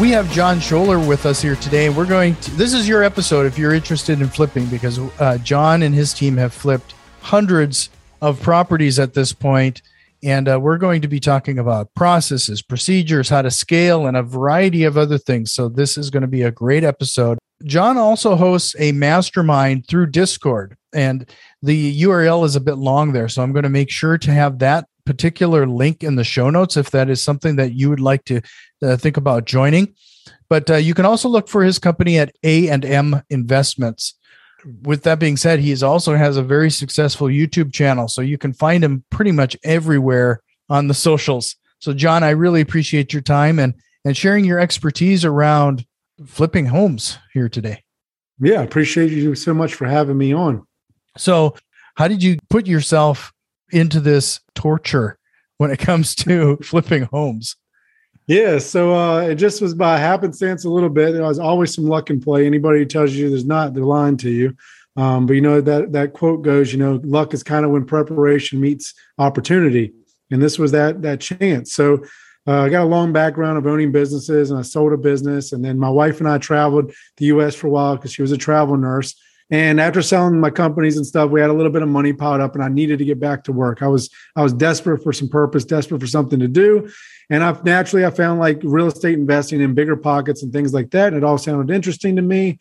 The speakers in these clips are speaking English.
We have Jon Schoeller with us here today, we're going to. This is your episode if you're interested in flipping, because uh, Jon and his team have flipped hundreds of properties at this point, and uh, we're going to be talking about processes, procedures, how to scale, and a variety of other things. So this is going to be a great episode. Jon also hosts a mastermind through Discord, and the URL is a bit long there, so I'm going to make sure to have that particular link in the show notes if that is something that you would like to uh, think about joining. But uh, you can also look for his company at A and M Investments. With that being said, he also has a very successful YouTube channel, so you can find him pretty much everywhere on the socials. So, Jon, I really appreciate your time and and sharing your expertise around flipping homes here today. Yeah, appreciate you so much for having me on. So, how did you put yourself into this torture when it comes to flipping homes? Yeah, so uh, it just was by happenstance a little bit. There was always some luck in play. Anybody who tells you there's not, they're lying to you. Um, but you know that that quote goes, you know, luck is kind of when preparation meets opportunity, and this was that that chance. So uh, I got a long background of owning businesses, and I sold a business, and then my wife and I traveled the U.S. for a while because she was a travel nurse. And after selling my companies and stuff, we had a little bit of money piled up, and I needed to get back to work. I was I was desperate for some purpose, desperate for something to do, and I naturally I found like real estate investing in BiggerPockets and things like that. And it all sounded interesting to me.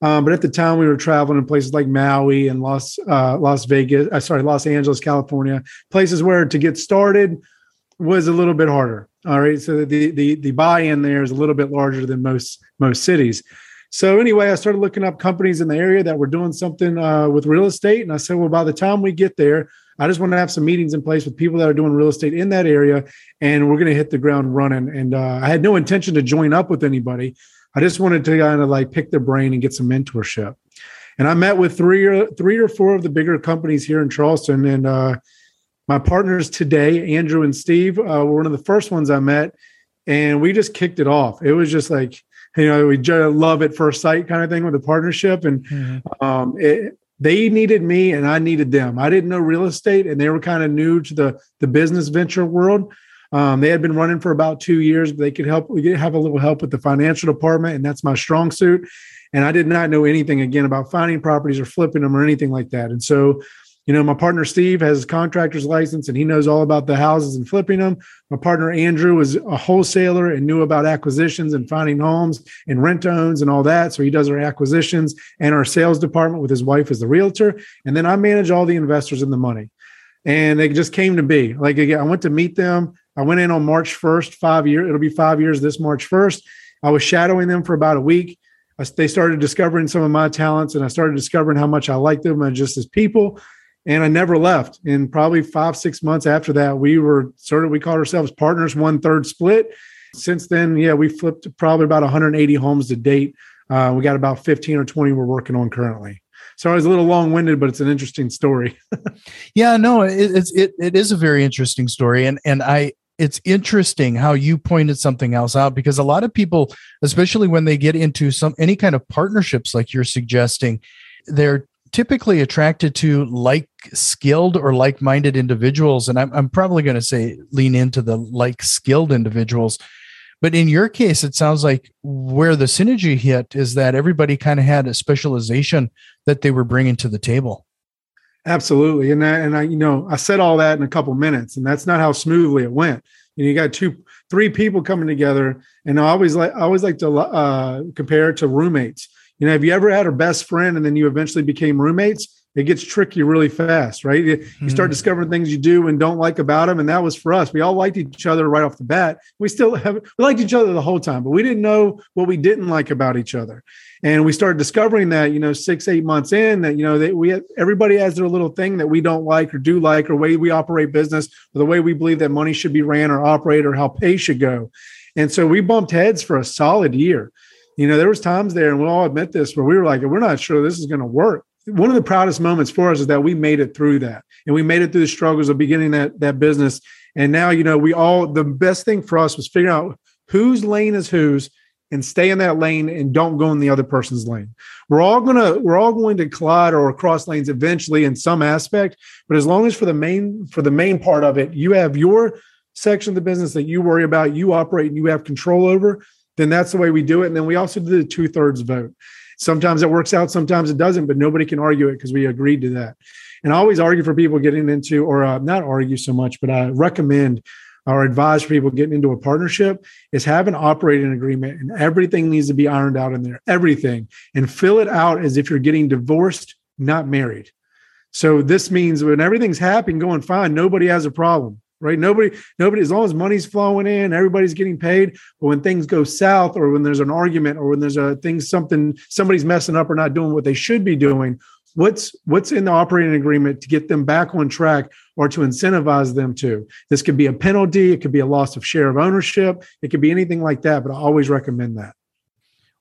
Um, but at the time, we were traveling in places like Maui and Las uh, Las Vegas, uh, sorry, Los Angeles, California, places where to get started was a little bit harder. All right, so the the the buy-in there is a little bit larger than most most cities. So anyway, I started looking up companies in the area that were doing something uh, with real estate, and I said, well, by the time we get there, I just want to have some meetings in place with people that are doing real estate in that area, and we're going to hit the ground running. And uh, I had no intention to join up with anybody. I just wanted to kind of like pick their brain and get some mentorship. And I met with three or three or four of the bigger companies here in Charleston, and uh, my partners today, Andrew and Steve, uh, were one of the first ones I met, and we just kicked it off. It was just like you know, we just love at first sight kind of thing with a partnership. And mm-hmm. um, it, they needed me and I needed them. I didn't know real estate and they were kind of new to the, the business venture world. Um, they had been running for about two years, but they could help, we could have a little help with the financial department. And that's my strong suit. And I did not know anything again about finding properties or flipping them or anything like that. And so you know, my partner Steve has a contractor's license and he knows all about the houses and flipping them. My partner Andrew is a wholesaler and knew about acquisitions and finding homes and rent owns and all that. So he does our acquisitions and our sales department with his wife as the realtor. And then I manage all the investors and the money. And they just came to be. Like again, I went to meet them. I went in on March 1st, five years. It'll be five years this March 1st. I was shadowing them for about a week. They started discovering some of my talents and I started discovering how much I like them and just as people and I never left. And probably five, six months after that, we were sort of, we called ourselves partners, one third split. Since then, yeah, we flipped probably about 180 homes to date. Uh, we got about 15 or 20 we're working on currently. So I was a little long winded, but it's an interesting story. yeah, no, it, it's it it is a very interesting story, and and I it's interesting how you pointed something else out because a lot of people, especially when they get into some any kind of partnerships like you're suggesting, they're typically attracted to like skilled or like minded individuals. And I'm, I'm probably going to say lean into the like skilled individuals. But in your case, it sounds like where the synergy hit is that everybody kind of had a specialization that they were bringing to the table. Absolutely. And I, and I, you know, I said all that in a couple minutes and that's not how smoothly it went. You, know, you got two, three people coming together and I always like, I always like to uh, compare it to roommates you know, have you ever had a best friend and then you eventually became roommates? It gets tricky really fast, right? You mm-hmm. start discovering things you do and don't like about them. And that was for us. We all liked each other right off the bat. We still have, we liked each other the whole time, but we didn't know what we didn't like about each other. And we started discovering that, you know, six, eight months in that, you know, that we, everybody has their little thing that we don't like or do like, or way we operate business, or the way we believe that money should be ran or operate or how pay should go. And so we bumped heads for a solid year You know, there was times there, and we'll all admit this, where we were like, we're not sure this is going to work. One of the proudest moments for us is that we made it through that, and we made it through the struggles of beginning that that business. And now, you know, we all the best thing for us was figuring out whose lane is whose and stay in that lane and don't go in the other person's lane. We're all gonna we're all going to collide or cross lanes eventually in some aspect, but as long as for the main for the main part of it, you have your section of the business that you worry about, you operate and you have control over, then that's the way we do it. And then we also do the two thirds vote. Sometimes it works out, sometimes it doesn't, but nobody can argue it because we agreed to that. And I always argue for people getting into, or uh, not argue so much, but I recommend or advise for people getting into a partnership is have an operating agreement and everything needs to be ironed out in there, everything, and fill it out as if you're getting divorced, not married. So this means when everything's happy and going fine, nobody has a problem, right? Nobody, nobody, as long as money's flowing in, everybody's getting paid. But when things go south, or when there's an argument, or when there's a thing, something, somebody's messing up or not doing what they should be doing, what's what's in the operating agreement to get them back on track or to incentivize them to this could be a penalty it could be a loss of share of ownership it could be anything like that but i always recommend that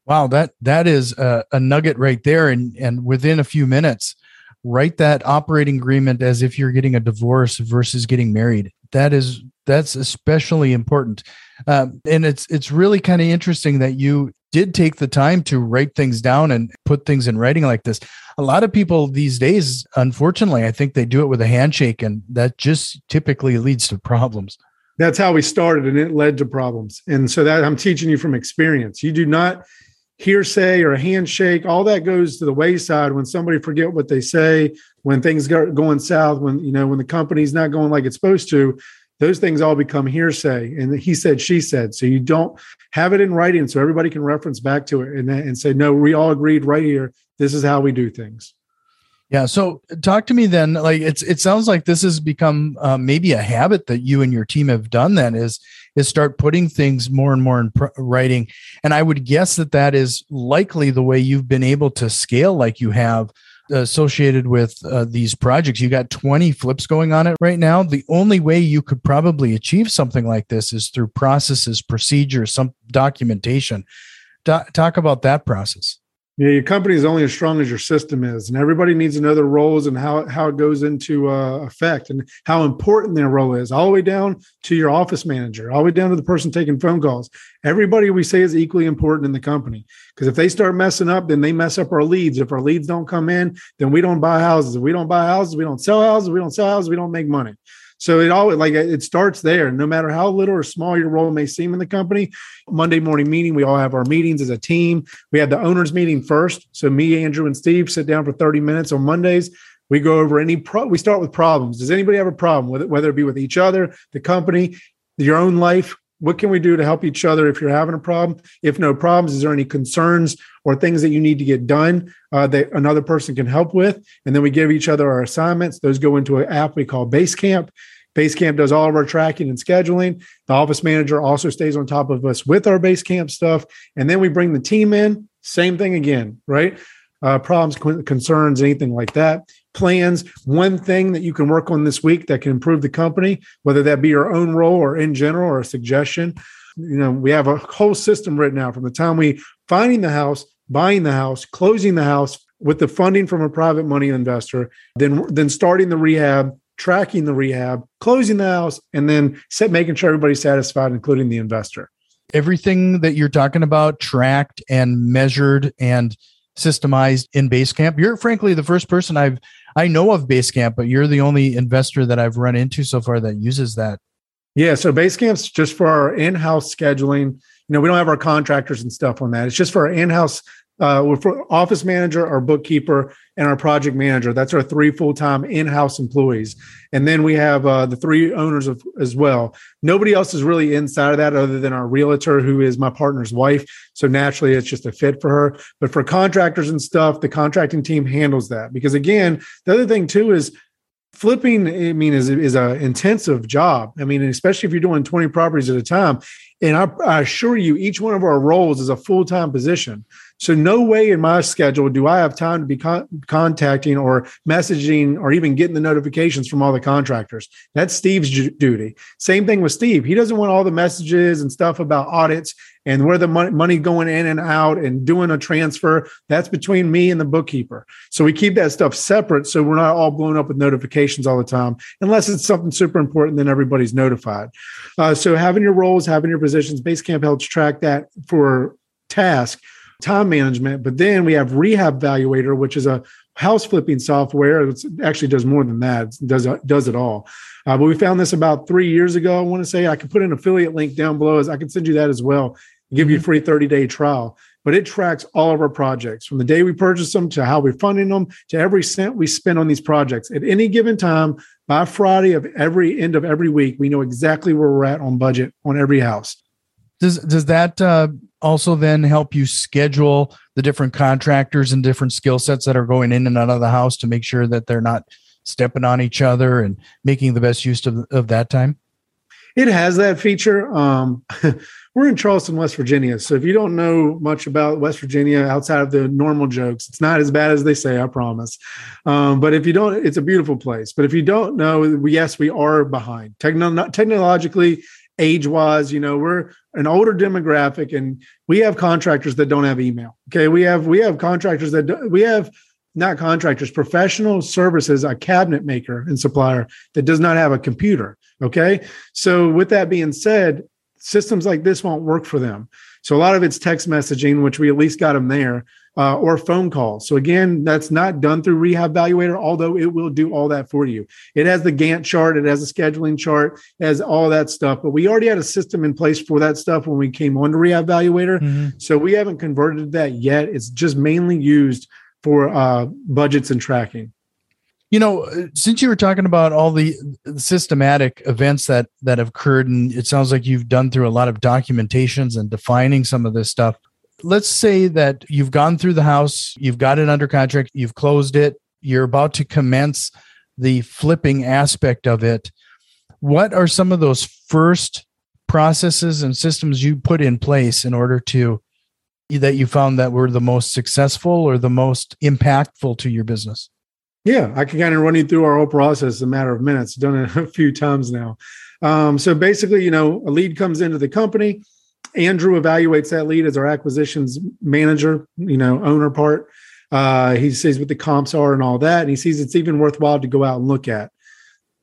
wow that that is a, a nugget right there and and within a few minutes write that operating agreement as if you're getting a divorce versus getting married that is that's especially important um, and it's it's really kind of interesting that you did take the time to write things down and put things in writing like this. A lot of people these days, unfortunately, I think they do it with a handshake, and that just typically leads to problems. That's how we started, and it led to problems. And so that I'm teaching you from experience. You do not hearsay or a handshake. All that goes to the wayside when somebody forget what they say, when things go going south, when you know when the company's not going like it's supposed to those things all become hearsay. And he said she said. So you don't have it in writing so everybody can reference back to it and, and say no we all agreed right here. This is how we do things. Yeah so talk to me then like it's it sounds like this has become uh, maybe a habit that you and your team have done then is is start putting things more and more in pr- writing and i would guess that that is likely the way you've been able to scale like you have associated with uh, these projects. You got 20 flips going on it right now. The only way you could probably achieve something like this is through processes, procedures, some documentation. Do- talk about that process. Yeah, your company is only as strong as your system is, and everybody needs to know their roles and how how it goes into uh, effect and how important their role is, all the way down to your office manager, all the way down to the person taking phone calls. Everybody we say is equally important in the company because if they start messing up, then they mess up our leads. If our leads don't come in, then we don't buy houses. If we don't buy houses, we don't sell houses. We don't sell houses. We don't make money. So it all like it starts there. No matter how little or small your role may seem in the company, Monday morning meeting, we all have our meetings as a team. We have the owners meeting first. So me, Andrew, and Steve sit down for 30 minutes on Mondays. We go over any pro. We start with problems. Does anybody have a problem with it, whether it be with each other, the company, your own life? What can we do to help each other if you're having a problem? If no problems, is there any concerns or things that you need to get done uh, that another person can help with? And then we give each other our assignments. Those go into an app we call Basecamp. Basecamp does all of our tracking and scheduling. The office manager also stays on top of us with our Basecamp stuff. And then we bring the team in, same thing again, right? Uh, problems, concerns, anything like that. Plans, one thing that you can work on this week that can improve the company, whether that be your own role or in general or a suggestion. You know, we have a whole system written out from the time we finding the house, buying the house, closing the house with the funding from a private money investor, then then starting the rehab, tracking the rehab, closing the house, and then set, making sure everybody's satisfied, including the investor. Everything that you're talking about tracked and measured and systemized in Basecamp. You're frankly the first person I've I know of Basecamp, but you're the only investor that I've run into so far that uses that. Yeah, so Basecamp's just for our in-house scheduling. You know, we don't have our contractors and stuff on that. It's just for our in-house uh, we're for office manager, our bookkeeper, and our project manager. That's our three full time in house employees. And then we have uh, the three owners of as well. Nobody else is really inside of that other than our realtor, who is my partner's wife. So naturally, it's just a fit for her. But for contractors and stuff, the contracting team handles that because again, the other thing too is flipping i mean is is a intensive job i mean especially if you're doing 20 properties at a time and I, I, assure you each one of our roles is a full-time position So no way in my schedule do I have time to be con- contacting or messaging or even getting the notifications from all the contractors. That's Steve's ju- duty. Same thing with Steve. He doesn't want all the messages and stuff about audits and where the money, money going in and out and doing a transfer. That's between me and the bookkeeper. So we keep that stuff separate so we're not all blown up with notifications all the time, unless it's something super important. Then everybody's notified. Uh, so having your roles, having your positions, Basecamp helps track that for task time management. But then we have Rehab Valuator, which is a house flipping software. It actually does more than that. It does does it all. Uh, but we found this about three years ago. I want to say I can put an affiliate link down below. As I can send you that as well. Give you a mm-hmm. free 30 day trial. But it tracks all of our projects from the day we purchase them to how we're funding them to every cent we spend on these projects. At any given time, by Friday of every end of every week, we know exactly where we're at on budget on every house. Does does that uh, also then help you schedule the different contractors and different skill sets that are going in and out of the house to make sure that they're not stepping on each other and making the best use of, of that time? It has that feature. Um, we're in Charleston, West Virginia. So if you don't know much about West Virginia outside of the normal jokes, it's not as bad as they say, I promise. Um, but if you don't, it's a beautiful place. But if you don't know, yes, we are behind. Techno- technologically, age wise, you know, we're an older demographic and we have contractors that don't have email. Okay. We have, we have contractors that do, we have not contractors, professional services, a cabinet maker and supplier that does not have a computer. Okay. So with that being said, systems like this won't work for them. So a lot of it's text messaging, which we at least got them there uh, or phone calls. So again, that's not done through Rehab Valuator, although it will do all that for you. It has the Gantt chart, it has a scheduling chart, it has all that stuff. But we already had a system in place for that stuff when we came on to Rehab Valuator. Mm-hmm. So we haven't converted that yet. It's just mainly used for uh, budgets and tracking. You know, since you were talking about all the systematic events that that have occurred, and it sounds like you've done through a lot of documentations and defining some of this stuff let's say that you've gone through the house, you've got it under contract, you've closed it, you're about to commence the flipping aspect of it. What are some of those first processes and systems you put in place in order to that you found that were the most successful or the most impactful to your business? Yeah, I can kind of run you through our whole process in a matter of minutes. Done it a few times now. Um, so basically, you know, a lead comes into the company. Andrew evaluates that lead as our acquisitions manager, you know, owner part. Uh, he sees what the comps are and all that, and he sees it's even worthwhile to go out and look at.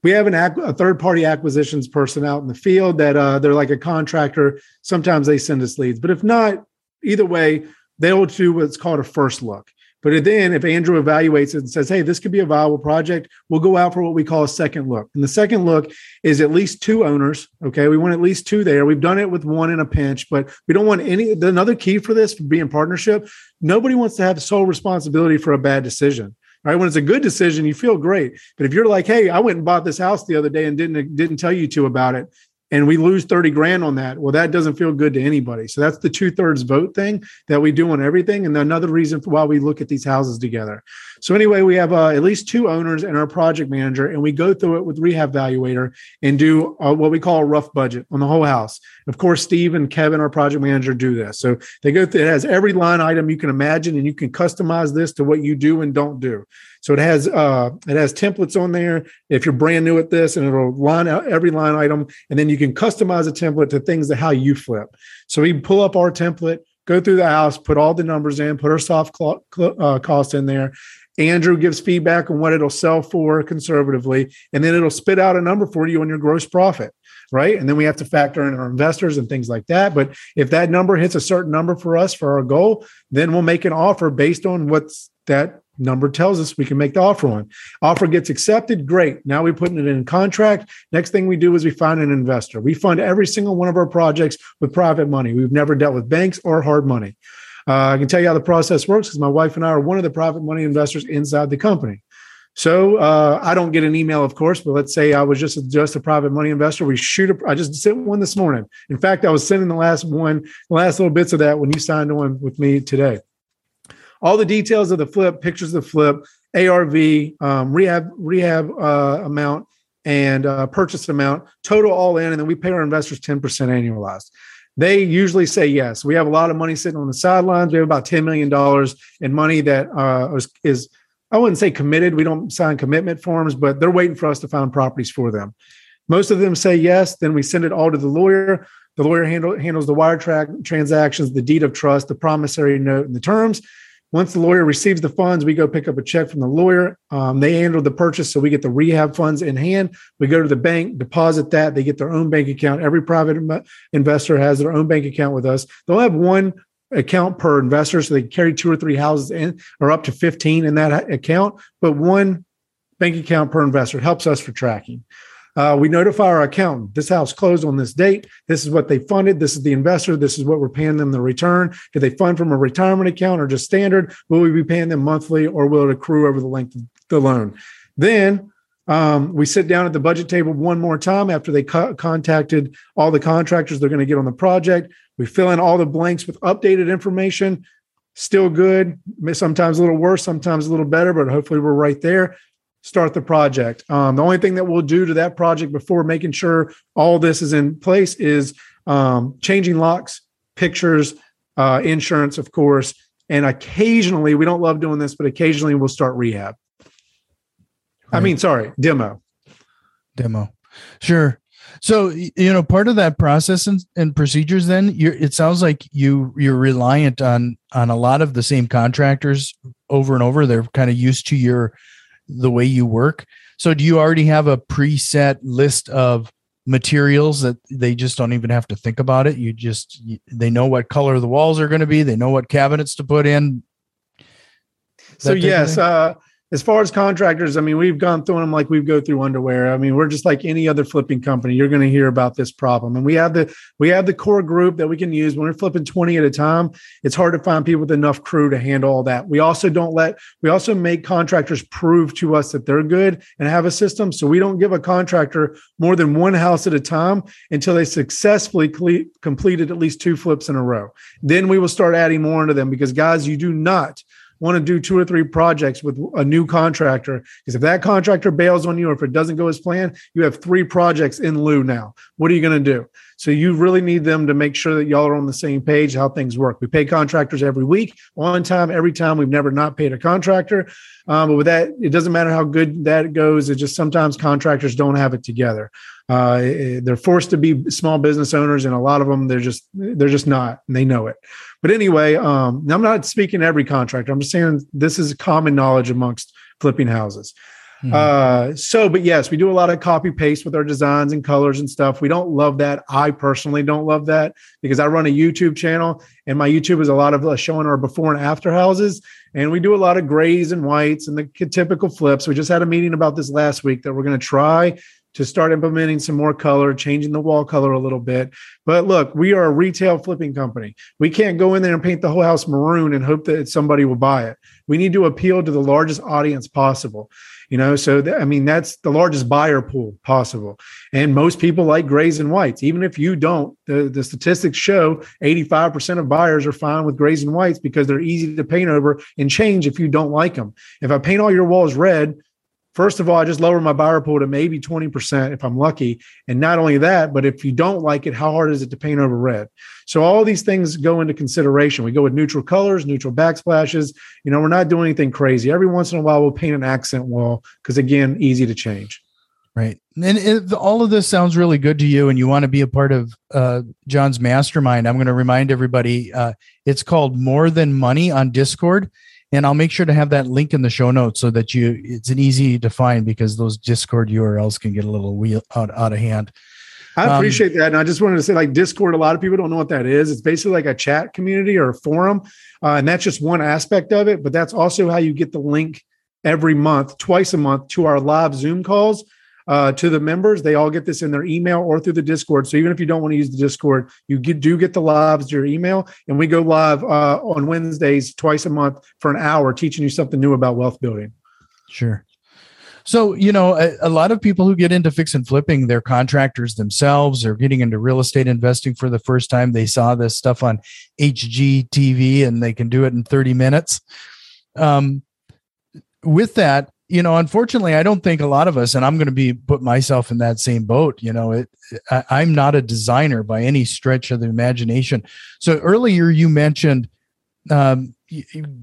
We have an a third party acquisitions person out in the field that uh, they're like a contractor. Sometimes they send us leads, but if not, either way, they'll do what's called a first look. But then, if Andrew evaluates it and says, hey, this could be a viable project, we'll go out for what we call a second look. And the second look is at least two owners. Okay. We want at least two there. We've done it with one in a pinch, but we don't want any. Another key for this, being partnership, nobody wants to have sole responsibility for a bad decision. Right. When it's a good decision, you feel great. But if you're like, hey, I went and bought this house the other day and didn't didn't tell you two about it, and we lose 30 grand on that. Well, that doesn't feel good to anybody. So that's the two thirds vote thing that we do on everything. And another reason for why we look at these houses together. So anyway, we have uh, at least two owners and our project manager, and we go through it with Rehab Valuator and do uh, what we call a rough budget on the whole house. Of course, Steve and Kevin, our project manager, do this. So they go through, it has every line item you can imagine, and you can customize this to what you do and don't do. So it has uh, it has templates on there if you're brand new at this, and it'll line out every line item, and then you can customize a template to things that how you flip. So we pull up our template, go through the house, put all the numbers in, put our soft cl- cl- uh, cost in there. Andrew gives feedback on what it'll sell for conservatively, and then it'll spit out a number for you on your gross profit right? And then we have to factor in our investors and things like that. But if that number hits a certain number for us for our goal, then we'll make an offer based on what's that number tells us we can make the offer on. Offer gets accepted, great. Now we're putting it in contract. Next thing we do is we find an investor. We fund every single one of our projects with private money. We've never dealt with banks or hard money. Uh, I can tell you how the process works because my wife and I are one of the private money investors inside the company. So uh, I don't get an email, of course, but let's say I was just a, just a private money investor. We shoot. A, I just sent one this morning. In fact, I was sending the last one, the last little bits of that when you signed on with me today all the details of the flip, pictures of the flip, ARV, um, rehab rehab uh, amount, and uh, purchase amount, total all in, and then we pay our investors ten percent annualized. they usually say yes. We have a lot of money sitting on the sidelines. We have about $10 million in money that uh, is, is, I wouldn't say committed. We don't sign commitment forms, but they're waiting for us to find properties for them. Most of them say yes. Then we send it all to the lawyer. The lawyer handle, handles the wire track transactions, the deed of trust, the promissory note, and the terms. Once the lawyer receives the funds, we go pick up a check from the lawyer. Um, they handle the purchase, so we get the rehab funds in hand. We go to the bank, deposit that. They get their own bank account. Every private investor has their own bank account with us. They'll have one account per investor, so they carry two or three houses in, or up to fifteen in that account. But one bank account per investor helps us for tracking. Uh, we notify our accountant. This house closed on this date. This is what they funded. This is the investor. This is what we're paying them the return. Do they fund from a retirement account or just standard? Will we be paying them monthly or will it accrue over the length of the loan? Then um, we sit down at the budget table one more time after they co- contacted all the contractors they're going to get on the project. We fill in all the blanks with updated information. Still good, sometimes a little worse, sometimes a little better, but hopefully we're right there start the project. Um, the only thing that we'll do to that project before making sure all this is in place is um, changing locks, pictures, uh, insurance, of course, and occasionally we don't love doing this, but occasionally we'll start rehab. Right. I mean, sorry, demo. Demo. Sure. So you know, part of that process and, and procedures, then you're, it sounds like you you're reliant on on a lot of the same contractors over and over. They're kind of used to your the way you work. So do you already have a preset list of materials that they just don't even have to think about it? You just they know what color the walls are going to be, they know what cabinets to put in. So yes, uh as far as contractors, I mean, we've gone through them like we go through underwear. I mean, we're just like any other flipping company. You're going to hear about this problem, and we have the we have the core group that we can use when we're flipping 20 at a time. It's hard to find people with enough crew to handle all that. We also don't let we also make contractors prove to us that they're good and have a system. So we don't give a contractor more than one house at a time until they successfully cle- completed at least two flips in a row. Then we will start adding more into them because guys, you do not want to do two or three projects with a new contractor because if that contractor bails on you or if it doesn't go as planned, you have three projects in lieu now. What are you going to do? So you really need them to make sure that y'all are on the same page how things work. We pay contractors every week, on time, every time. We've never not paid a contractor. Um, but with that, it doesn't matter how good that goes. It just sometimes contractors don't have it together. Uh, they're forced to be small business owners, and a lot of them they're just they're just not, and they know it. But anyway, um, I'm not speaking every contractor. I'm just saying this is common knowledge amongst flipping houses. Mm-hmm. Uh, so, but yes, we do a lot of copy paste with our designs and colors and stuff. We don't love that. I personally don't love that because I run a YouTube channel and my YouTube is a lot of uh, showing our before and after houses. And we do a lot of grays and whites and the typical flips. We just had a meeting about this last week that we're going to try to start implementing some more color, changing the wall color a little bit. But look, we are a retail flipping company. We can't go in there and paint the whole house maroon and hope that somebody will buy it. We need to appeal to the largest audience possible. You know, so th- I mean, that's the largest buyer pool possible. And most people like grays and whites. Even if you don't, the, the statistics show 85% of buyers are fine with grays and whites because they're easy to paint over and change if you don't like them. If I paint all your walls red, First of all, I just lower my buyer pool to maybe 20% if I'm lucky. And not only that, but if you don't like it, how hard is it to paint over red? So all these things go into consideration. We go with neutral colors, neutral backsplashes. You know, we're not doing anything crazy. Every once in a while, we'll paint an accent wall because, again, easy to change. Right. And it, all of this sounds really good to you, and you want to be a part of uh, Jon's mastermind. I'm going to remind everybody uh, it's called More Than Money on Discord and I'll make sure to have that link in the show notes so that you it's an easy to find because those Discord URLs can get a little wheel out, out of hand. I um, appreciate um, that. And I just wanted to say, like Discord, a lot of people don't know what that is. It's basically like a chat community or a forum. Uh, and that's just one aspect of it. But that's also how you get the link every month, twice a month to our live Zoom calls uh, to the members. They all get this in their email or through the Discord. So even if you don't want to use the Discord, you get, do get the lives to your email. And we go live uh, on Wednesdays twice a month for an hour, teaching you something new about wealth building. Sure. So, you know, a, a, lot of people who get into fix and flipping, they're contractors themselves. They're getting into real estate investing for the first time. They saw this stuff on HGTV and they can do it in 30 minutes. Um, with that, you know, unfortunately, I don't think a lot of us, and I'm going to be put myself in that same boat. You know, it, I, am not a designer by any stretch of the imagination. So earlier you mentioned um,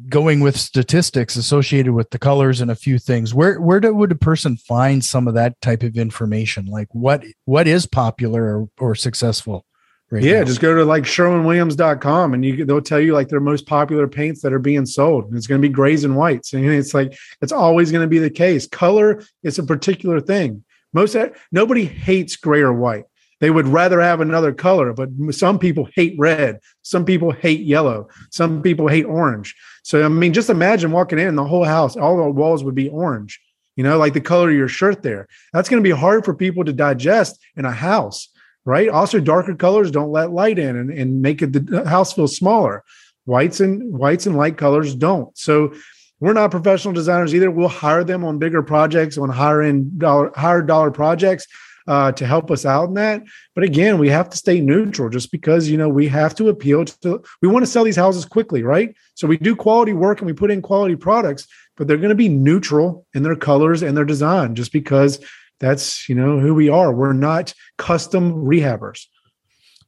going with statistics associated with the colors and a few things. Where where do, would a person find some of that type of information? Like what what is popular or, or successful? Right yeah, now. just go to like sherwinwilliams.com and you they'll tell you like their most popular paints that are being sold. And it's going to be grays and whites. And it's like it's always going to be the case. Color is a particular thing. Most nobody hates gray or white. They would rather have another color, but some people hate red. Some people hate yellow. Some people hate orange. So I mean, just imagine walking in the whole house, all the walls would be orange. You know, like the color of your shirt there. That's going to be hard for people to digest in a house right? Also, darker colors don't let light in and, and make it the house feel smaller. Whites and whites and light colors don't. So we're not professional designers either. We'll hire them on bigger projects, on higher end dollar, higher dollar projects uh, to help us out in that. But again, we have to stay neutral just because you know we have to appeal to. We want to sell these houses quickly, right? So we do quality work and we put in quality products, but they're going to be neutral in their colors and their design, just because that's you know who we are. We're not custom rehabbers.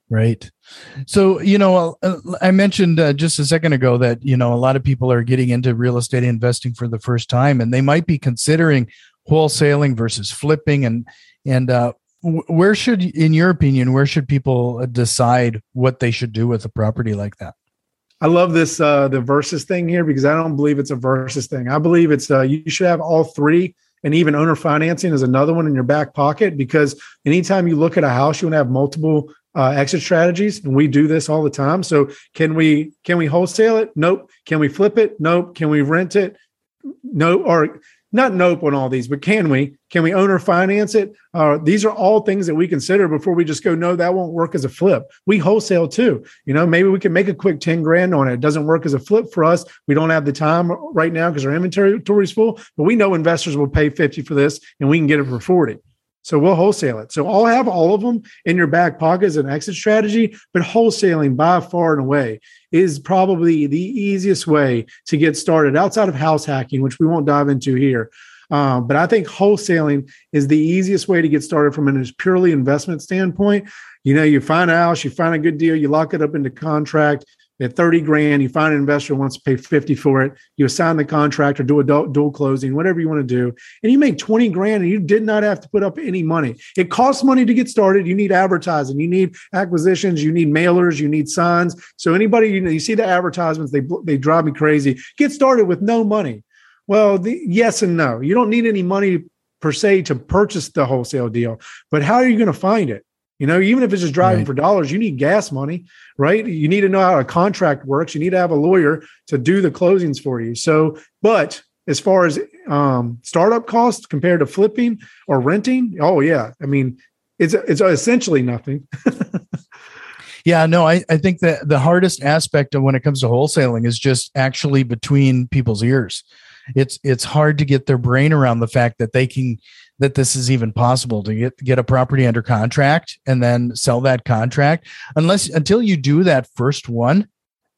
Right. So you know uh, i mentioned uh, just a second ago that you know a lot of people are getting into real estate investing for the first time and they might be considering wholesaling versus flipping and and uh, where should in your opinion where should people decide what they should do with a property like that? I love this uh the versus thing here because I don't believe it's a versus thing. I believe it's uh you should have all three and even owner financing is another one in your back pocket because anytime you look at a house, you want to have multiple uh, exit strategies, and we do this all the time. So can we can we wholesale it? Nope. Can we flip it? Nope. Can we rent it? No. Or not nope on all these, but can we? Can we owner finance it? Uh, these are all things that we consider before we just go, no, that won't work as a flip. We wholesale too. You know, maybe we can make a quick 10 grand on it. It doesn't work as a flip for us. We don't have the time right now because our inventory is full, but we know investors will pay 50 for this and we can get it for 40. So we'll wholesale it. So I'll have all of them in your back pocket as an exit strategy, but wholesaling by far and away is probably the easiest way to get started outside of house hacking, which we won't dive into here. Um, but I think wholesaling is the easiest way to get started from a purely investment standpoint. You know, you find a house, you find a good deal, you lock it up into contract, at 30 grand, you find an investor wants to pay 50 for it, you assign the contract or do a dual closing, whatever you want to do, and you make 20 grand and you did not have to put up any money. It costs money to get started. You need advertising, you need acquisitions, you need mailers, you need signs. So anybody, you know, you see the advertisements, they they drive me crazy. Get started with no money. Well, the, yes and no. You don't need any money per se to purchase the wholesale deal, but how are you going to find it? You know, even if it's just driving right. for dollars, you need gas money, right? You need to know how a contract works. You need to have a lawyer to do the closings for you. So, but as far as um, startup costs compared to flipping or renting, oh yeah, I mean, it's it's essentially nothing. yeah, no, I, I think that the hardest aspect of when it comes to wholesaling is just actually between people's ears. It's it's hard to get their brain around the fact that they can that this is even possible to get get a property under contract and then sell that contract. Unless until you do that first one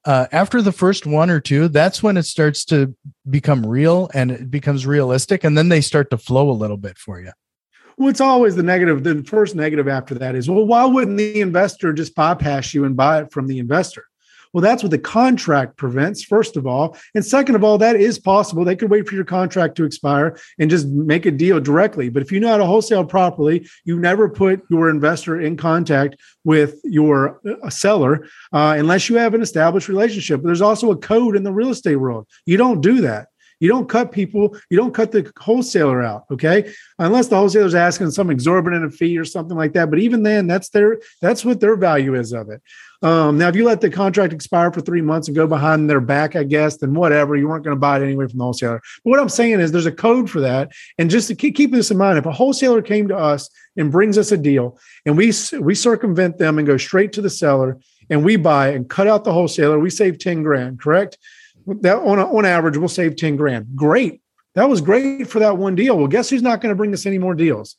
uh, after the first one or two that's when it starts to become real and it becomes realistic and then they start to flow a little bit for you. Well it's always the negative the first negative after that is well why wouldn't the investor just bypass you and buy it from the investor well, that's what the contract prevents, first of all. And second of all, that is possible. They could wait for your contract to expire and just make a deal directly. But if you know how to wholesale properly, you never put your investor in contact with your uh, seller uh, unless you have an established relationship. But there's also a code in the real estate world. You don't do that. You don't cut people, you don't cut the wholesaler out, okay? Unless the wholesaler's asking some exorbitant fee or something like that. But even then, that's their that's what their value is of it. Um, now, if you let the contract expire for three months and go behind their back, I guess, then whatever, you weren't going to buy it anyway from the wholesaler. But what I'm saying is there's a code for that. And just to keep, keep this in mind, if a wholesaler came to us and brings us a deal and we, we circumvent them and go straight to the seller and we buy and cut out the wholesaler, we save 10 grand, correct? That on, on average, we'll save 10 grand. Great. That was great for that one deal. Well, guess who's not going to bring us any more deals?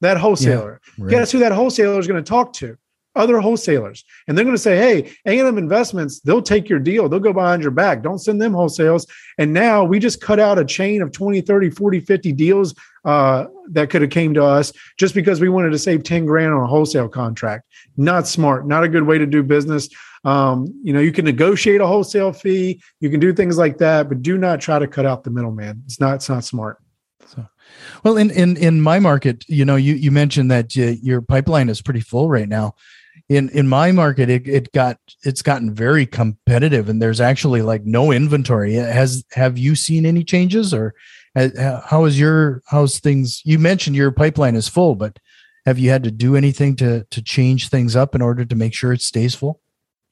That wholesaler. Yeah, right. Guess who that wholesaler is going to talk to? other wholesalers. And they're going to say, hey, A&M Investments, they'll take your deal. They'll go behind your back. Don't send them wholesales. And now we just cut out a chain of 20, 30, 40, 50 deals uh, that could have came to us just because we wanted to save 10 grand on a wholesale contract. Not smart, not a good way to do business. Um, you know, you can negotiate a wholesale fee, you can do things like that, but do not try to cut out the middleman. It's not, it's not smart. So, well, in in in my market, you know, you you mentioned that uh, your pipeline is pretty full right now in in my market it, it got it's gotten very competitive and there's actually like no inventory has have you seen any changes or uh, how is your how's things you mentioned your pipeline is full but have you had to do anything to to change things up in order to make sure it stays full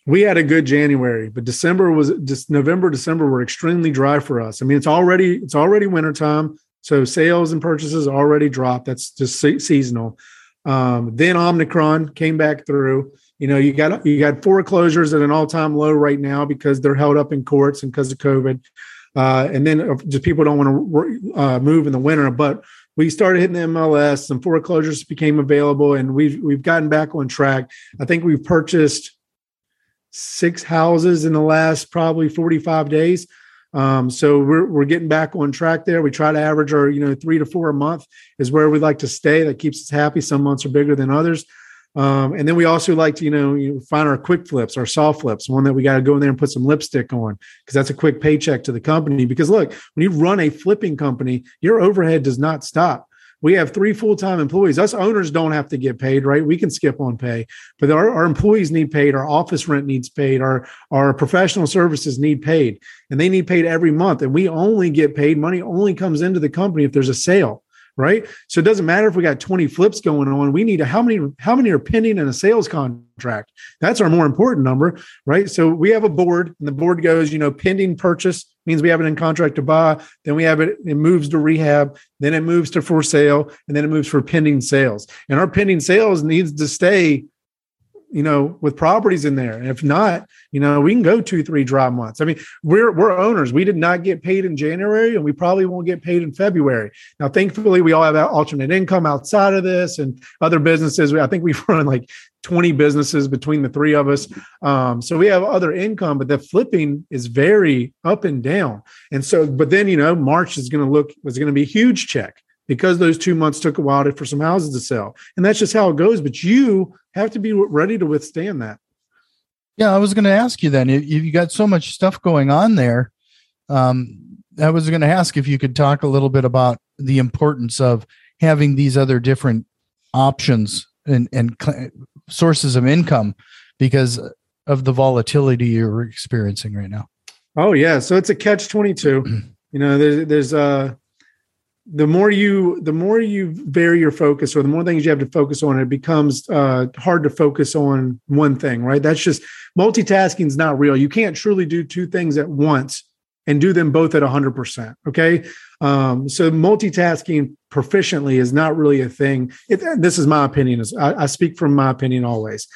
we had a good january but december was just november december were extremely dry for us i mean it's already it's already wintertime so sales and purchases already dropped that's just se- seasonal um, then Omicron came back through. You know, you got you got foreclosures at an all time low right now because they're held up in courts and because of COVID. Uh, and then just people don't want to uh, move in the winter. But we started hitting the MLS, some foreclosures became available, and we've we've gotten back on track. I think we've purchased six houses in the last probably 45 days. Um, so we're we're getting back on track there. We try to average our you know three to four a month is where we like to stay. That keeps us happy. Some months are bigger than others. Um, and then we also like to, you know, you find our quick flips, our soft flips, one that we got to go in there and put some lipstick on because that's a quick paycheck to the company. Because look, when you run a flipping company, your overhead does not stop we have three full-time employees. Us owners don't have to get paid right? We can skip on pay but our, our employees need paid. Our office rent needs paid. Our our professional services need paid and they need paid every month and we only get paid money only comes into the company if there's a sale right? So it doesn't matter if we got 20 flips going on. We need to how many how many are pending in a sales contract? That's our more important number, right? So we have a board, and the board goes, you know, pending purchase means we have it in contract to buy. Then we have it, it moves to rehab, then it moves to for sale, and then it moves for pending sales. And our pending sales needs to stay you know, with properties in there. And if not, you know, we can go two, three dry months. I mean, we're we're owners. We did not get paid in January, and we probably won't get paid in February. Now, thankfully, we all have alternate income outside of this and other businesses. I think we've run like 20 businesses between the three of us. Um, so we have other income, but the flipping is very up and down. And so, but then, you know, March is going to look, is going to be a huge check because those two months took a while to, for some houses to sell. And that's just how it goes. But you have to be ready to withstand that. Yeah, I was going to ask you then. If you got so much stuff going on there, um, I was going to ask if you could talk a little bit about the importance of having these other different options and and cl- sources of income because of the volatility you're experiencing right now. Oh yeah, so it's a catch twenty two. you know, there's there's uh the more you the more you vary your focus or the more things you have to focus on it becomes uh, hard to focus on one thing right? That's just multitasking is not real. You can't truly do two things at once and do them both at 100% okay? Um, so multitasking proficiently is not really a thing. It, this is my opinion. I, I speak from my opinion always.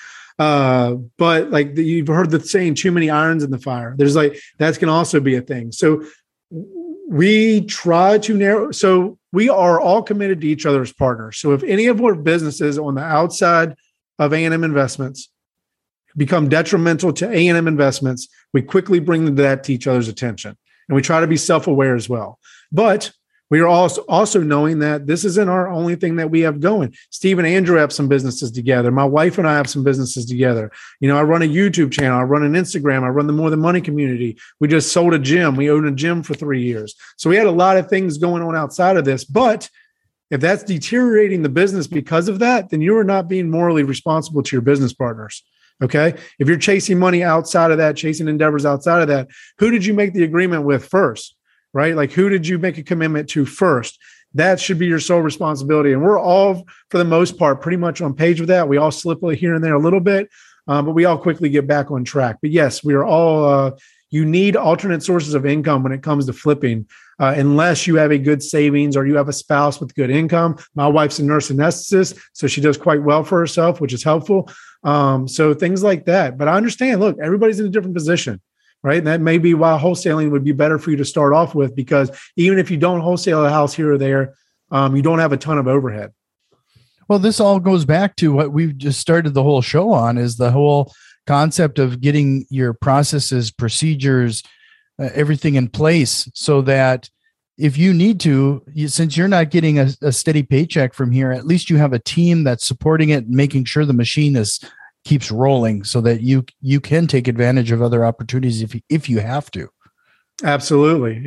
Uh, but like the, you've heard the saying too many irons in the fire. There's like that's can also be a thing. So we try to narrow so we are all committed to each other's partners. So if any of our businesses on the outside of a&m investments become detrimental to a&m investments we quickly bring that to each other's attention. And we try to be self-aware as well. But we are also also knowing that this isn't our only thing that we have going. Steve and Andrew have some businesses together. My wife and I have some businesses together. You know, I run a YouTube channel, I run an Instagram, I run the More Than Money community. We just sold a gym. We owned a gym for three years. So we had a lot of things going on outside of this. But if that's deteriorating the business because of that, then you are not being morally responsible to your business partners. Okay. If you're chasing money outside of that, chasing endeavors outside of that, who did you make the agreement with first? Right? Like, who did you make a commitment to first? That should be your sole responsibility. And we're all, for the most part, pretty much on page with that. We all slip here and there a little bit, um, but we all quickly get back on track. But yes, we are all, uh, you need alternate sources of income when it comes to flipping. Uh, unless you have a good savings or you have a spouse with good income. My wife's a nurse anesthetist, so she does quite well for herself, which is helpful. Um, so things like that. But I understand. Look, everybody's in a different position right? And that may be why wholesaling would be better for you to start off with, because even if you don't wholesale a house here or there, um, you don't have a ton of overhead. Well, this all goes back to what we've just started the whole show on is the whole concept of getting your processes, procedures, uh, everything in place so that if you need to, you, since you're not getting a, a, steady paycheck from here, at least you have a team that's supporting it, and making sure the machine is keeps rolling, so that you you can take advantage of other opportunities if if you have to. Absolutely,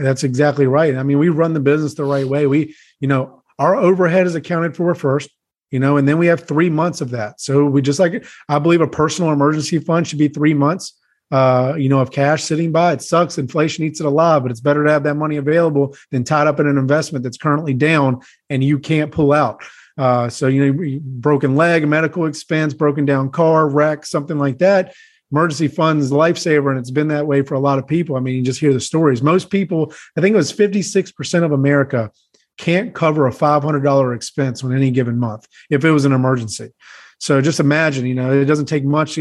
that's exactly right. I mean, we run the business the right way. We, you know, our overhead is accounted for first you know, and then we have three months of that. So we just like I believe a personal emergency fund should be three months. Uh, you know, of cash sitting by. It sucks. Inflation eats it alive, but it's better to have that money available than tied up in an investment that's currently down and you can't pull out. Uh, so you know, broken leg, medical expense, broken down car, wreck, something like that. Emergency funds, lifesaver, and it's been that way for a lot of people. I mean, you just hear the stories. Most people, I think it was 56% of America can't cover a $500 expense on any given month if it was an emergency. So just imagine, you know, it doesn't take much.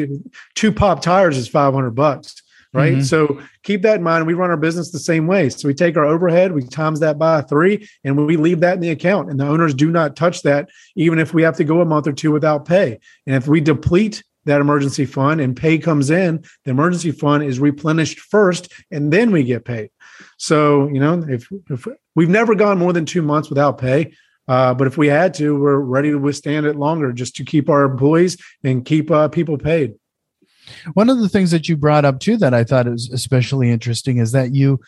Two pop tires is 500 bucks, right? Mm-hmm. So keep that in mind. We run our business the same way. So we take our overhead, we times that by three, and we leave that in the account. And the owners do not touch that, even if we have to go a month or two without pay. And if we deplete that emergency fund and pay comes in, the emergency fund is replenished first, and then we get paid. So, you know, if, if we've never gone more than two months without pay, uh, but if we had to, we're ready to withstand it longer just to keep our employees and keep uh, people paid. One of the things that you brought up too that I thought is especially interesting is that you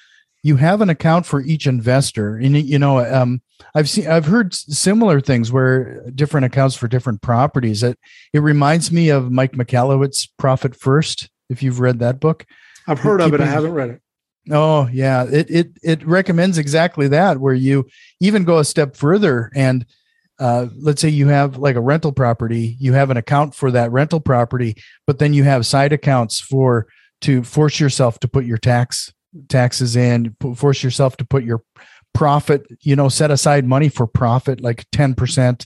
you have an account for each investor, and you know um, I've seen I've heard similar things where different accounts for different properties. It it reminds me of Mike Michalowicz Profit First. If you've read that book, I've heard of it. I haven't read it. Oh yeah, it it it recommends exactly that where you even go a step further and uh, let's say you have like a rental property, you have an account for that rental property, but then you have side accounts for to force yourself to put your tax taxes in, force yourself to put your profit, you know, set aside money for profit like 10%.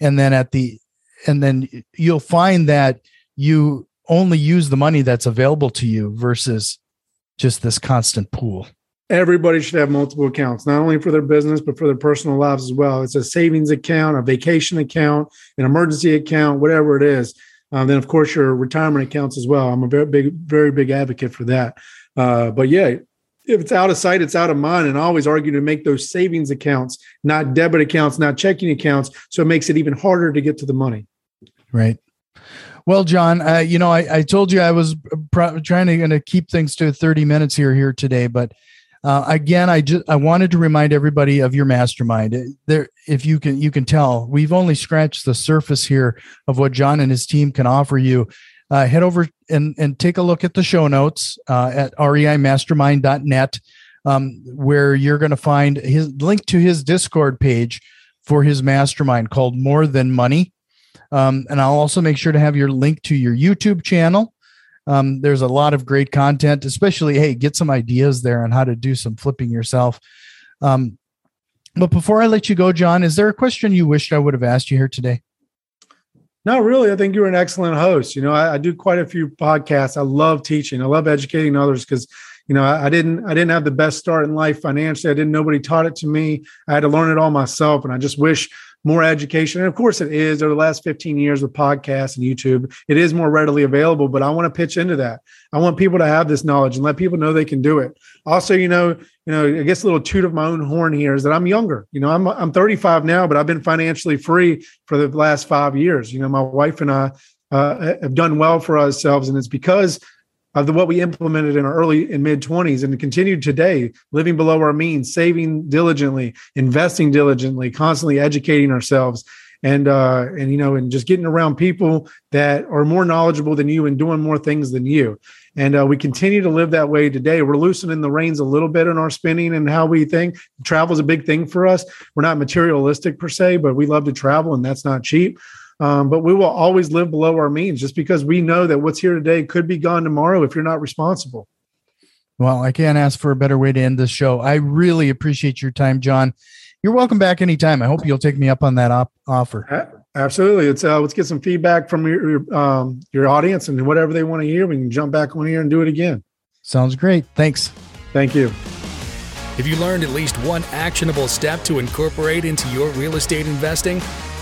And then at the and then you'll find that you only use the money that's available to you versus just this constant pool. Everybody should have multiple accounts, not only for their business, but for their personal lives as well. It's a savings account, a vacation account, an emergency account, whatever it is. Um, then, of course, your retirement accounts as well. I'm a very big, very big advocate for that. Uh, but yeah, if it's out of sight, it's out of mind. And I always argue to make those savings accounts, not debit accounts, not checking accounts. So it makes it even harder to get to the money. Right. Well, Jon, uh, you know, I, I, told you I was trying to, to keep things to 30 minutes here here today, but uh, again, I just I wanted to remind everybody of your mastermind. There, if you can you can tell, we've only scratched the surface here of what Jon and his team can offer you. Uh, head over and and take a look at the show notes uh, at reimastermind.net, um, where you're going to find his link to his Discord page for his mastermind called More Than Money. Um, and I'll also make sure to have your link to your YouTube channel. Um, there's a lot of great content, especially, hey, get some ideas there on how to do some flipping yourself. Um, but before I let you go, Jon, is there a question you wished I would have asked you here today? No, really. I think you're an excellent host. You know, I, I do quite a few podcasts. I love teaching. I love educating others because you know I, I, didn't i didn't have the best start in life financially i didn't nobody taught it to me i had to learn it all myself and i just wish more education. And of course, it is over the last 15 years with podcasts and YouTube. It is more readily available, but I want to pitch into that. I want people to have this knowledge and let people know they can do it. Also, you know, you know, I guess a little toot of my own horn here is that I'm younger. You know, I'm I'm 35 now, but I've been financially free for the last five years. You know, my wife and I uh, have done well for ourselves, and it's because of the, what we implemented in our early and mid 20s and continued today, living below our means, saving diligently, investing diligently, constantly educating ourselves. And uh, and you know, and just getting around people that are more knowledgeable than you and doing more things than you. And uh, we continue to live that way today. We're loosening the reins a little bit in our spending and how we think. Travel is a big thing for us. We're not materialistic per se, but we love to travel, and that's not cheap. Um, but we will always live below our means just because we know that what's here today could be gone tomorrow if you're not responsible. Well, I can't ask for a better way to end this show. I really appreciate your time, Jon. You're welcome back anytime. I hope you'll take me up on that op- offer. Absolutely. It's uh, let's get some feedback from your your, um, your audience and whatever they want to hear. We can jump back on here and do it again. Sounds great. Thanks. Thank you. If you learned at least one actionable step to incorporate into your real estate investing,